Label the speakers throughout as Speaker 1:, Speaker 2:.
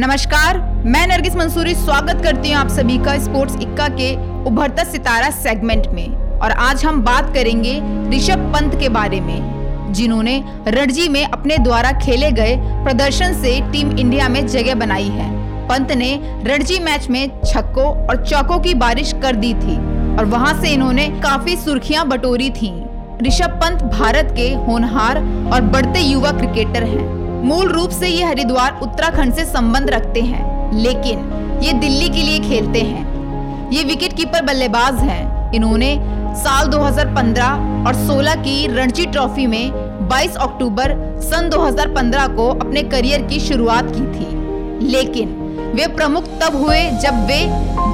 Speaker 1: नमस्कार, मैं नरगिस मंसूरी स्वागत करती हूँ आप सभी का स्पोर्ट्स इक्का के उभरता सितारा सेगमेंट में और आज हम बात करेंगे ऋषभ पंत के बारे में, जिन्होंने रणजी में अपने द्वारा खेले गए प्रदर्शन से टीम इंडिया में जगह बनाई है पंत ने रणजी मैच में छक्कों और चौकों की बारिश कर दी थी, और वहाँ से इन्होंने काफ़ी सुर्खियाँ बटोरी थीं। ऋषभ पंत भारत के होनहार और बढ़ते युवा क्रिकेटर हैं। मूल रूप से ये हरिद्वार उत्तराखंड से संबंध रखते हैं, लेकिन ये दिल्ली के लिए खेलते हैं। ये विकेट कीपर बल्लेबाज हैं। इन्होंने साल 2015 और 16 की रणजी ट्रॉफी में 22 अक्टूबर सन 2015 को अपने करियर की शुरुआत की थी। लेकिन वे प्रमुख तब हुए जब वे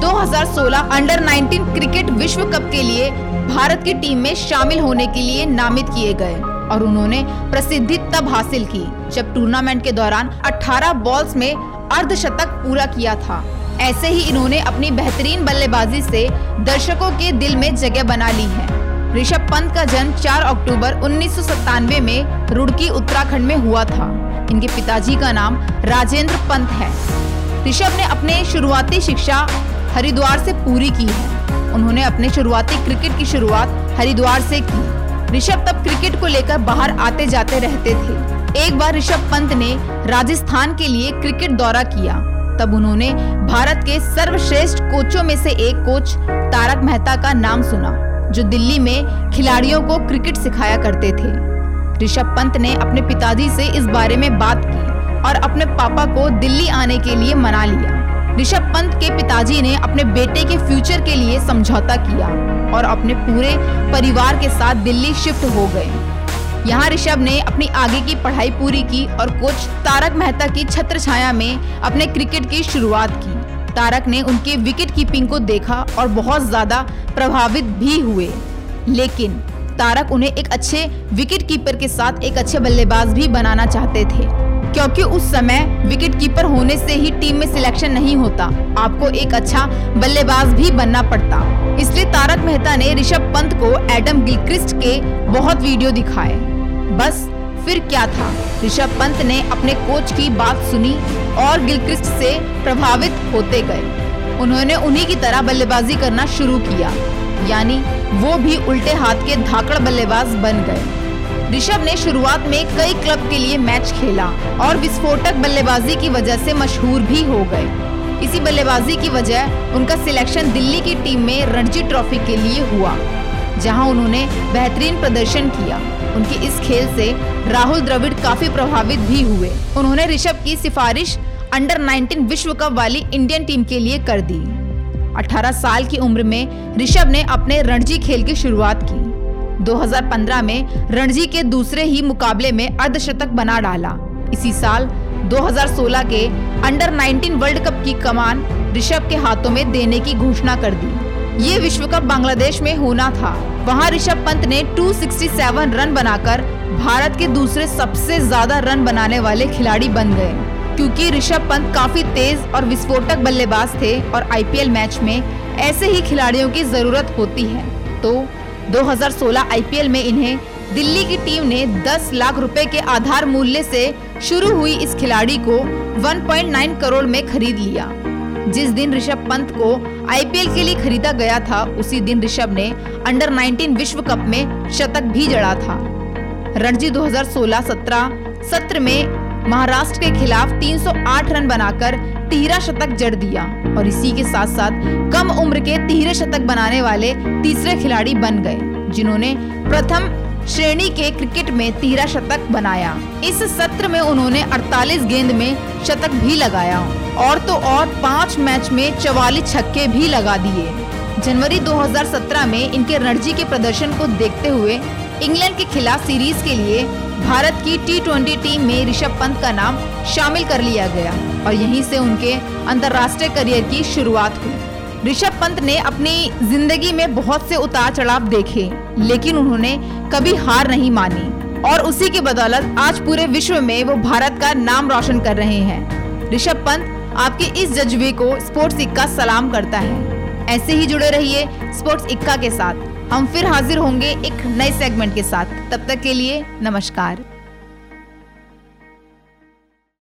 Speaker 1: 2016 अंडर 19 क्रिकेट विश्व कप के लिए भारत की टीम में शामिल होने के लिए नामित किए गए। और उन्होंने प्रसिद्धि तब हासिल की जब टूर्नामेंट के दौरान 18 बॉल्स में अर्धशतक पूरा किया था। ऐसे ही इन्होंने अपनी बेहतरीन बल्लेबाजी से दर्शकों के दिल में जगह बना ली है। ऋषभ पंत का जन्म 4 अक्टूबर उन्नीस सौ सत्तानवे में रुड़की, उत्तराखंड में हुआ था। इनके पिताजी का नाम राजेंद्र पंत है। ऋषभ ने अपने शुरुआती शिक्षा हरिद्वार से पूरी की है। उन्होंने अपने शुरुआती क्रिकेट की शुरुआत हरिद्वार से की। ऋषभ तब क्रिकेट को लेकर बाहर आते जाते रहते थे। एक बार ऋषभ पंत ने राजस्थान के लिए क्रिकेट दौरा किया। तब उन्होंने भारत के सर्वश्रेष्ठ कोचों में से एक कोच तारक मेहता का नाम सुना, जो दिल्ली में खिलाड़ियों को क्रिकेट सिखाया करते थे। ऋषभ पंत ने अपने पिताजी से इस बारे में बात की और अपने पापा को दिल्ली आने के लिए मना लिया। ऋषभ पंत के पिताजी ने अपने बेटे के फ्यूचर के लिए समझौता किया और अपने पूरे परिवार के साथ दिल्ली शिफ्ट हो गए। यहाँ ऋषभ ने अपनी आगे की पढ़ाई पूरी की और कोच तारक मेहता की छत्र छाया में अपने क्रिकेट की शुरुआत की। तारक ने उनके विकेट कीपिंग को देखा और बहुत ज़्यादा प्रभावित भी हुए। लेकिन तारक उन्हें एक अच्छे विकेट कीपर के साथ एक अच्छे बल्लेबाज भी बनाना चाहते थे। क्योंकि उस समय विकेट कीपर होने से ही टीम में सिलेक्शन नहीं होता। आपको एक अच्छा बल्लेबाज भी बनना पड़ता। इसलिए तारक मेहता ने ऋषभ पंत को एडम गिलक्रिस्ट के बहुत वीडियो दिखाए। बस, फिर क्या था? ऋषभ पंत ने अपने कोच की बात सुनी और गिलक्रिस्ट से प्रभावित होते गए। उन्होंने उन्हीं की तरह बल्लेबाजी करना शुरू किया। यानी, वो भी उल्टे हाथ के धाकड़ बल्लेबाज बन गए। ऋषभ ने शुरुआत में कई क्लब के लिए मैच खेला और विस्फोटक बल्लेबाजी की वजह से मशहूर भी हो गए। इसी बल्लेबाजी की वजह उनका सिलेक्शन दिल्ली की टीम में रणजी ट्रॉफी के लिए हुआ, जहाँ उन्होंने बेहतरीन प्रदर्शन किया। उनके इस खेल से राहुल द्रविड़ काफ़ी प्रभावित भी हुए। उन्होंने ऋषभ की सिफारिश अंडर 19 विश्व कप वाली इंडियन टीम के लिए कर दी। 18 साल की उम्र में ऋषभ ने अपने रणजी खेल की शुरुआत की। 2015 में रणजी के दूसरे ही मुकाबले में अर्धशतक बना डाला। इसी साल 2016 के अंडर 19 वर्ल्ड कप की कमान ऋषभ के हाथों में देने की घोषणा कर दी। ये विश्व कप बांग्लादेश में होना था। वहाँ ऋषभ पंत ने 267 रन बनाकर भारत के दूसरे सबसे ज़्यादा रन बनाने वाले खिलाड़ी बन गए। क्योंकि ऋषभ पंत काफ़ी तेज और विस्फोटक बल्लेबाज थे और आईपीएल मैच में ऐसे ही खिलाड़ियों की ज़रूरत होती है। तो 2016 आईपीएल में इन्हें दिल्ली की टीम ने 10 लाख रुपए के आधार मूल्य से शुरू हुई इस खिलाड़ी को 1.9 करोड़ में खरीद लिया। जिस दिन ऋषभ पंत को आईपीएल के लिए खरीदा गया था, उसी दिन ऋषभ ने अंडर 19 विश्व कप में शतक भी जड़ा था। रणजी 2016-17 सत्र में महाराष्ट्र के खिलाफ 308 रन बनाकर तीरा शतक जड़ दिया और इसी के साथ साथ कम उम्र के तीहरे शतक बनाने वाले तीसरे खिलाड़ी बन गए, जिन्होंने प्रथम श्रेणी के क्रिकेट में तीरा शतक बनाया। इस सत्र में उन्होंने 48 गेंद में शतक भी लगाया और तो और पाँच मैच में चवालीस छक्के भी लगा दिए। जनवरी 2017 में इनके रणजी के प्रदर्शन को देखते हुए इंग्लैंड के खिलाफ सीरीज़ के लिए भारत की टी ट्वेंटी टीम में ऋषभ पंत का नाम शामिल कर लिया गया और यहीं से उनके अंतर्राष्ट्रीय करियर की शुरुआत हुई। ऋषभ पंत ने अपनी ज़िंदगी में बहुत से उतार चढ़ाव देखे, लेकिन उन्होंने कभी हार नहीं मानी और उसी की बदौलत आज पूरे विश्व में वो भारत का नाम रोशन कर रहे हैं। ऋषभ पंत आपके इस जज्बे को स्पोर्ट्स इक्का सलाम करता है। ऐसे ही जुड़े रहिए स्पोर्ट्स इक्का के साथ। हम फिर हाजिर होंगे एक नए सेगमेंट के साथ। तब तक के लिए नमस्कार।